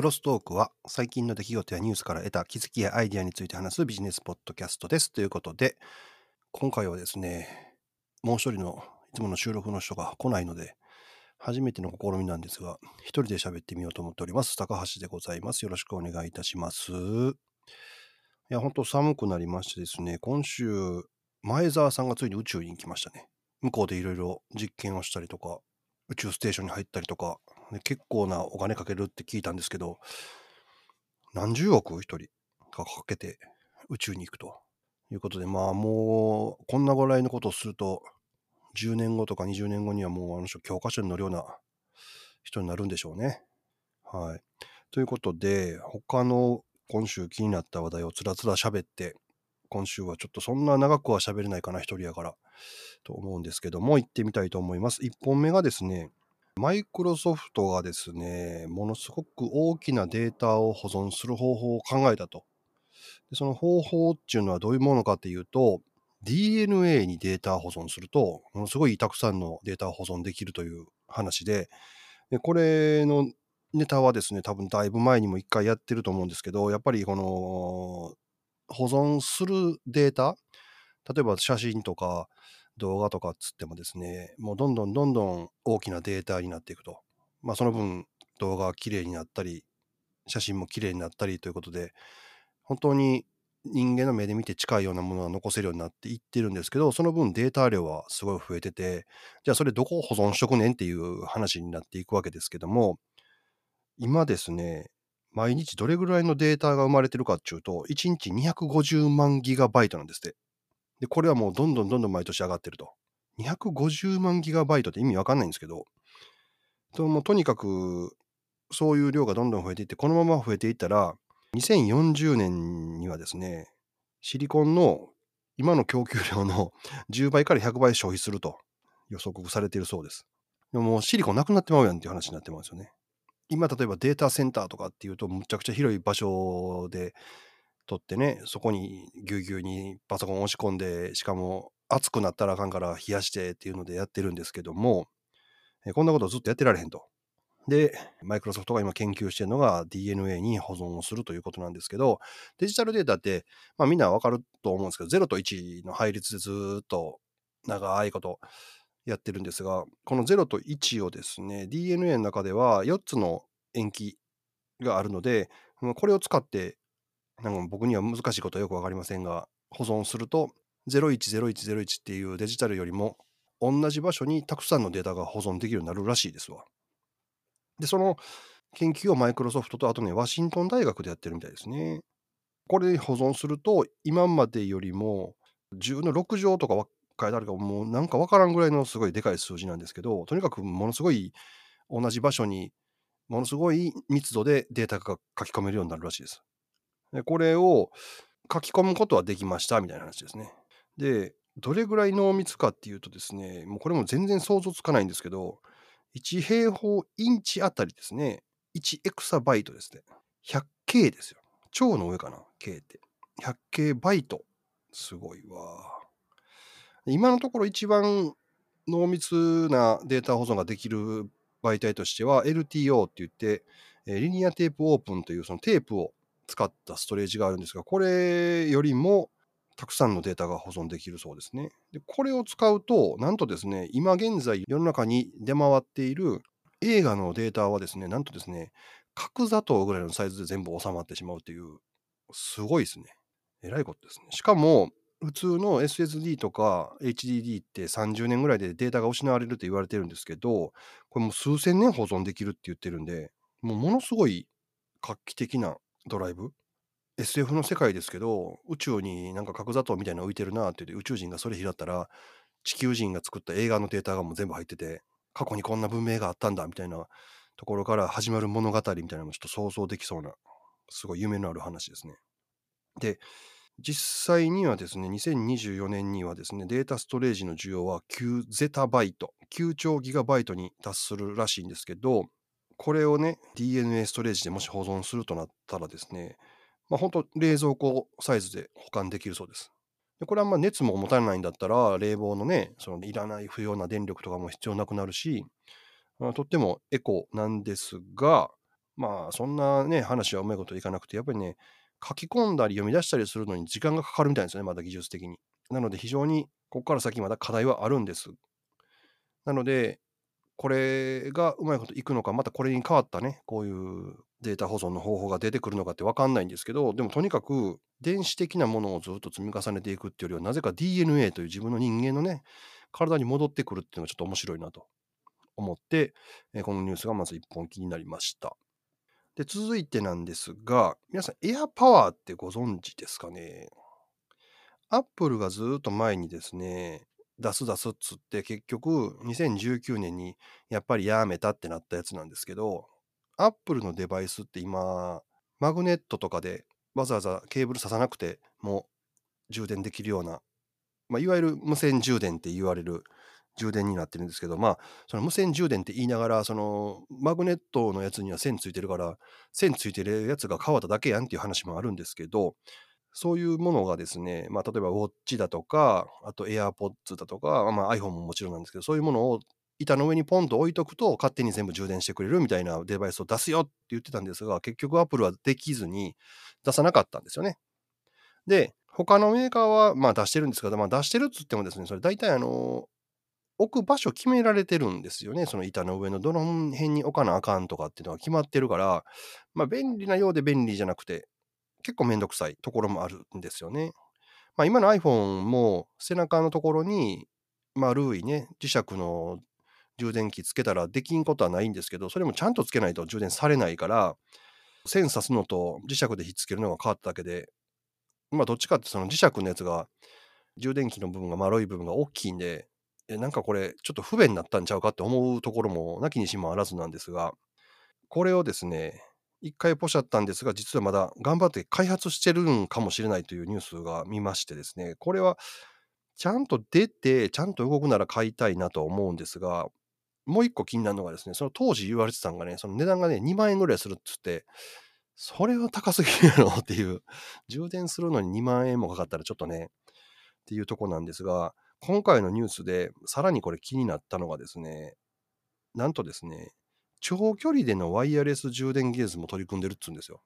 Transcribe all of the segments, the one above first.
クロストークは最近の出来事やニュースから得た気づきやアイデアについて話すビジネスポッドキャストです。ということで、今回はですね、もう一人のいつもの収録の人が来ないので、初めての試みなんですが、一人で喋ってみようと思っております。高橋でございます。よろしくお願いいたします。いや、本当寒くなりましてですね、今週、前澤さんがついに宇宙に来ましたね。向こうでいろいろ実験をしたりとか、宇宙ステーションに入ったりとか、ね結構なお金かけるって聞いたんですけど、何十億一人がかけて宇宙に行くということで、まあもう、こんなぐらいのことをすると、10年後とか20年後にはもうあの人教科書に載るような人になるんでしょうね。はい。ということで、他の今週気になった話題をつらつら喋って、今週はちょっとそんな長くは喋れないかな、一人やから、と思うんですけども、行ってみたいと思います。1本目がですね、マイクロソフトがですね、ものすごく大きなデータを保存する方法を考えたと。でその方法っていうのはどういうものかっていうと、DNA にデータ保存すると、ものすごいたくさんのデータを保存できるという話で、でこれのネタはですね、多分だいぶ前にも一回やってると思うんですけど、やっぱりこの保存するデータ、例えば写真とか動画とかっつってもですね、もうどんどんどんどん大きなデータになっていくと。まあその分動画が綺麗になったり、写真も綺麗になったりということで、本当に人間の目で見て近いようなものが残せるようになっていってるんですけど、その分データ量はすごい増えてて、じゃあそれどこを保存しとくねんっていう話になっていくわけですけども、今ですね、毎日どれぐらいのデータが生まれてるかっていうと、1日250万ギガバイトなんですって。で、これはもうどんどんどんどん毎年上がってると。250万ギガバイトって意味わかんないんですけど、ともうとにかくそういう量がどんどん増えていって、このまま増えていったら、2040年にはですね、シリコンの今の供給量の 10倍から100倍消費すると予測されているそうです。でももうシリコンなくなってまうやんっていう話になってますよね。今例えばデータセンターとかっていうとむちゃくちゃ広い場所で取ってね、そこにぎゅうぎゅうにパソコン押し込んで、しかも暑くなったらあかんから冷やしてっていうのでやってるんですけども、えこんなことずっとやってられへんと。で、マイクロソフトが今研究してるのが DNA に保存をするということなんですけど、デジタルデータって、まあみんなわかると思うんですけど、0と1の配列でずっと長いことやってるんですが、この0と1をですね、DNA の中では4つの塩基があるので、これを使って、なんか僕には難しいことはよくわかりませんが、保存すると、010101っていうデジタルよりも同じ場所にたくさんのデータが保存できるようになるらしいですわ。で、その研究をマイクロソフトとあとね、ワシントン大学でやってるみたいですね。これ保存すると、今までよりも10の6乗とかは書いてあるかもうなんかわからんぐらいのすごいでかい数字なんですけど、とにかくものすごい同じ場所にものすごい密度でデータが書き込めるようになるらしいです。でこれを書き込むことはできましたみたいな話ですね。で、どれぐらい濃密かっていうとですね、もうこれも全然想像つかないんですけど、1平方インチあたりですね、1エクサバイトですね。100K ですよ。超の上かな、K って。100K バイト。すごいわ。今のところ一番濃密なデータ保存ができる媒体としては LTO って言って、リニアテープオープンというそのテープを使ったストレージがあるんですが、これよりもたくさんのデータが保存できるそうですね。で、これを使うと、なんとですね、今現在世の中に出回っている映画のデータはですね、なんとですね、角砂糖ぐらいのサイズで全部収まってしまうという、すごいですね。えらいことですね。しかも、普通の SSD とか HDD って30年ぐらいでデータが失われると言われてるんですけど、これもう数千年保存できるって言ってるんで、もうものすごい画期的なドライブ？SF の世界ですけど、宇宙になんか角砂糖みたいなの浮いてるなって言って宇宙人がそれ拾ったら、地球人が作った映画のデータがもう全部入ってて、過去にこんな文明があったんだみたいなところから始まる物語みたいなのもちょっと想像できそうな、すごい夢のある話ですね。で、実際にはですね、2024年にはですね、データストレージの需要は9ゼタバイト、9兆ギガバイトに達するらしいんですけど、これをね、DNA ストレージでもし保存するとなったらですね、まあ本当冷蔵庫サイズで保管できるそうです。でこれはまあ熱も持たないんだったら、冷房のね、そのいらない不要な電力とかも必要なくなるし、まあとってもエコなんですが、まあ、そんなね、話はうまいこといかなくて、やっぱりね、書き込んだり読み出したりするのに時間がかかるみたいですね、まだ技術的に。なので非常にここから先まだ課題はあるんです。なので、これがうまいこといくのか、またこれに変わったね、こういうデータ保存の方法が出てくるのかって分かんないんですけど、でもとにかく電子的なものをずっと積み重ねていくっていうよりは、なぜか DNA という自分の人間のね、体に戻ってくるっていうのがちょっと面白いなと思って、えこのニュースがまず一本気になりました。で、続いてなんですが、皆さん、エアパワーってご存知ですかね？アップルがずっと前にですね、出す出すっつって結局2019年にやっぱりやめたってなったやつなんですけど、アップルのデバイスって今、マグネットとかでわざわざケーブル挿さなくても充電できるような、まあ、いわゆる無線充電って言われる充電になってるんですけど、まあ、その無線充電って言いながら、そのマグネットのやつには線ついてるから、線ついてるやつが変わっただけやんっていう話もあるんですけど、そういうものがですね、まあ、例えばウォッチだとか、あと AirPods だとか、まあ、iPhone ももちろんなんですけど、そういうものを板の上にポンと置いとくと、勝手に全部充電してくれるみたいなデバイスを出すよって言ってたんですが、結局 Apple はできずに出さなかったんですよね。で、他のメーカーはまあ出してるんですけど、まあ、出してるっつってもですね、それ大体あの、置く場所決められてるんですよね。その板の上のどの辺に置かなあかんとかっていうのが決まってるから、まあ便利なようで便利じゃなくて、結構めんどくさいところもあるんですよね。まあ、今の iPhone も背中のところに丸いね、磁石の充電器つけたらできんことはないんですけど、それもちゃんとつけないと充電されないから、線刺すのと磁石でひっつけるのが変わっただけで、まあどっちかってその磁石のやつが充電器の部分が丸い部分が大きいんで、えなんかこれちょっと不便になったんちゃうかって思うところもなきにしもあらずなんですが、これをですね、一回ポシャったんですが、実はまだ頑張って開発してるんかもしれないというニュースが見ましてですね、これはちゃんと出て、ちゃんと動くなら買いたいなと思うんですが、もう一個気になるのがですね、その当時言われてたのがね、その値段がね、2万円ぐらいするっつって、それは高すぎるのっていう、充電するのに2万円もかかったらちょっとね、っていうとこなんですが、今回のニュースでさらにこれ気になったのがですね、なんとですね、長距離でのワイヤレス充電技術も取り組んでるっつうんですよ。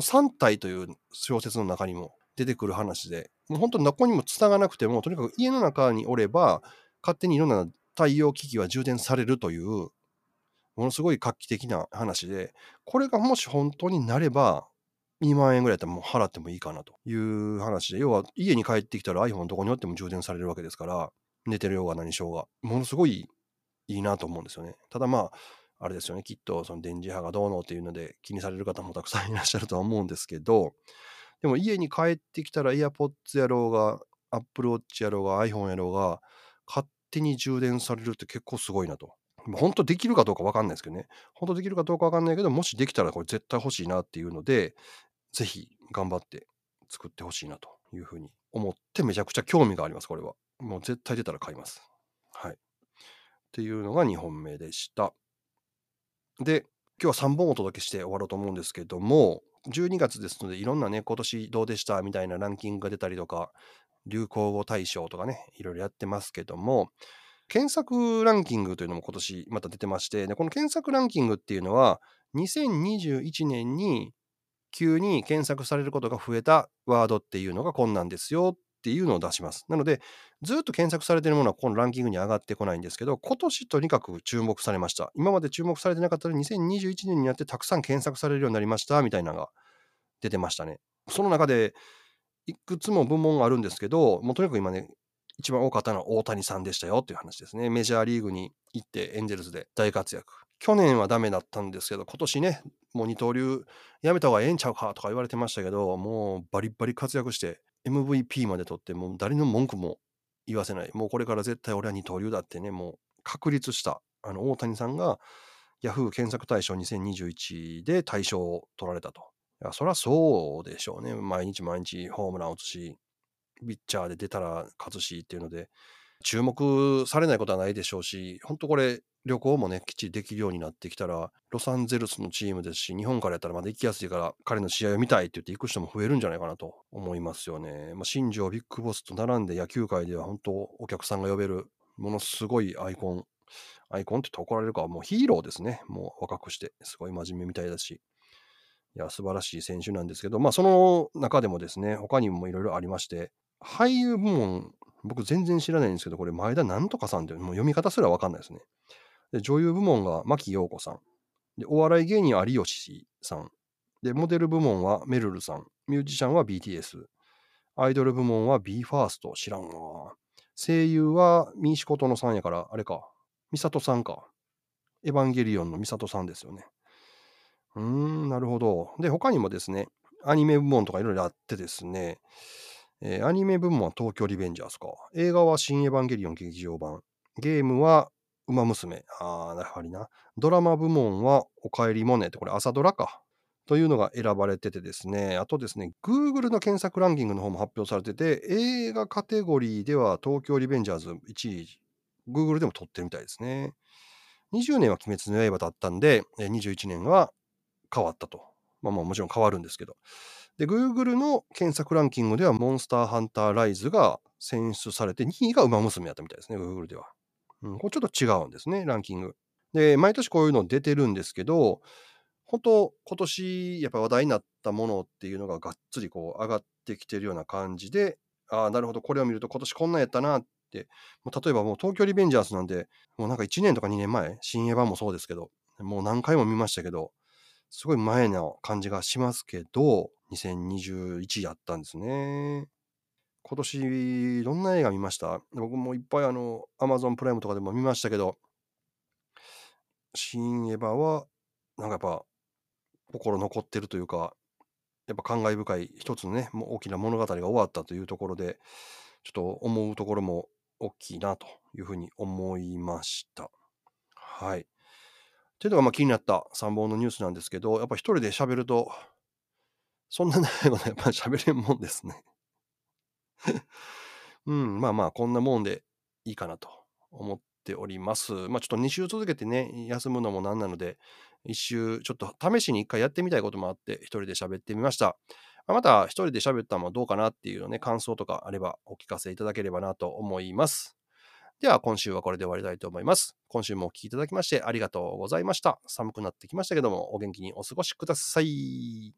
3体という小説の中にも出てくる話で、もう本当にどこにも伝がなくても、とにかく家の中におれば、勝手にいろんな太陽機器は充電されるという、ものすごい画期的な話で、これがもし本当になれば、2万円ぐらいだったらもう払ってもいいかなという話で、要は家に帰ってきたら iPhone どこにおっても充電されるわけですから、寝てるようが何しようが、ものすごいいいなと思うんですよね。ただまあ、あれですよね、きっとその電磁波がどうのっていうので気にされる方もたくさんいらっしゃるとは思うんですけど、でも家に帰ってきたら AirPods やろうが、Apple Watch やろうが、iPhone やろうが、勝手に充電されるって結構すごいなと。本当できるかどうかわかんないですけどね。本当できるかどうかわかんないけど、もしできたらこれ絶対欲しいなっていうので、ぜひ頑張って作ってほしいなというふうに思ってめちゃくちゃ興味があります、これは。もう絶対出たら買います。はい。っていうのが2本目でした。で、今日は3本お届けして終わろうと思うんですけども、12月ですので、いろんなね、今年どうでしたみたいなランキングが出たりとか、流行語大賞とかね、いろいろやってますけども、検索ランキングというのも今年また出てまして、でこの検索ランキングっていうのは、2021年に急に検索されることが増えたワードっていうのがこんなんですよっていうのを出します。なので、ずっと検索されているものはこのランキングに上がってこないんですけど、今年とにかく注目されました。今まで注目されてなかったのに2021年になってたくさん検索されるようになりましたみたいなのが出てましたね。その中で、いくつも部門があるんですけど、もうとにかく今ね、一番多かったのは大谷さんでしたよっていう話ですね。メジャーリーグに行ってエンゼルスで大活躍。去年はダメだったんですけど、今年ね、もう二刀流やめた方がええんちゃうかとか言われてましたけど、もうバリバリ活躍して MVP まで取って、もう誰の文句も言わせない。もうこれから絶対俺は二刀流だってね、もう確立した、あの、大谷さんが Yahoo 検索大賞2021で大賞を取られたと。いや、そりゃそうでしょうね。毎日毎日ホームラン打つし、ピッチャーで出たら勝つしっていうので、注目されないことはないでしょうし、本当これ、旅行もね、きっちりできるようになってきたら、ロサンゼルスのチームですし、日本からやったらまだ行きやすいから、彼の試合を見たいって言って行く人も増えるんじゃないかなと思いますよね。まあ、新庄ビッグボスと並んで野球界では本当お客さんが呼べる、ものすごいアイコン。アイコンって言って怒られるか、もうヒーローですね。もう若くして、すごい真面目みたいだし。いや、素晴らしい選手なんですけど、まあ、その中でもですね、他にもいろいろありまして、俳優部門、僕全然知らないんですけど、これ前田なんとかさんってもう読み方すらわかんないですね。で、女優部門が牧陽子さん。で、お笑い芸人有吉さん。で、モデル部門はメルルさん。ミュージシャンは BTS。アイドル部門は BE:FIRST。知らんわ。声優はミーシコトノさんやから、あれか。ミサトさんか。エヴァンゲリオンのミサトさんですよね。うーん、なるほど。で、他にもですね、アニメ部門とかいろいろあってですね、えーアニメ部門は東京リベンジャーズか。映画は新エヴァンゲリオン劇場版。ゲームはウマ娘。ああ、やはりな。ドラマ部門はおかえりモネって、これ朝ドラか。というのが選ばれててですね、あとですね、Google の検索ランキングの方も発表されてて、映画カテゴリーでは東京リベンジャーズ1位、Google でも取ってるみたいですね。20年は鬼滅の刃だったんで、21年は変わったと。まあまあもちろん変わるんですけど。で、Google の検索ランキングでは、モンスターハンターライズが選出されて、2位がウマ娘やったみたいですね、Google では。うん、これちょっと違うんですね、ランキング。で、毎年こういうの出てるんですけど、本当今年やっぱ話題になったものっていうのががっつりこう上がってきてるような感じで、ああ、なるほど、これを見ると今年こんなんやったなって、もう例えばもう東京リベンジャーズなんで、もうなんか1年とか2年前、新エヴァもそうですけど、もう何回も見ましたけど、すごい前の感じがしますけど、2021やったんですね。今年、どんな映画見ました？僕もいっぱいあの、Amazon プライムとかでも見ましたけど、新エヴァは、なんかやっぱ、心残ってるというか、やっぱ感慨深い一つのね、大きな物語が終わったというところで、ちょっと思うところも大きいなというふうに思いました。はい。というのがまあ気になった3本のニュースなんですけど、やっぱ一人で喋ると、そんな長いことやっぱ 喋れんもんですね。うん、まあまあ、こんなもんでいいかなと思っております。まあちょっと2週続けてね、休むのもなんなので、1週ちょっと試しに1回やってみたいこともあって、一人で喋ってみました。また一人で喋ったのもどうかなっていうのね、感想とかあればお聞かせいただければなと思います。では今週はこれで終わりたいと思います。今週もお聴きいただきましてありがとうございました。寒くなってきましたけども、お元気にお過ごしください。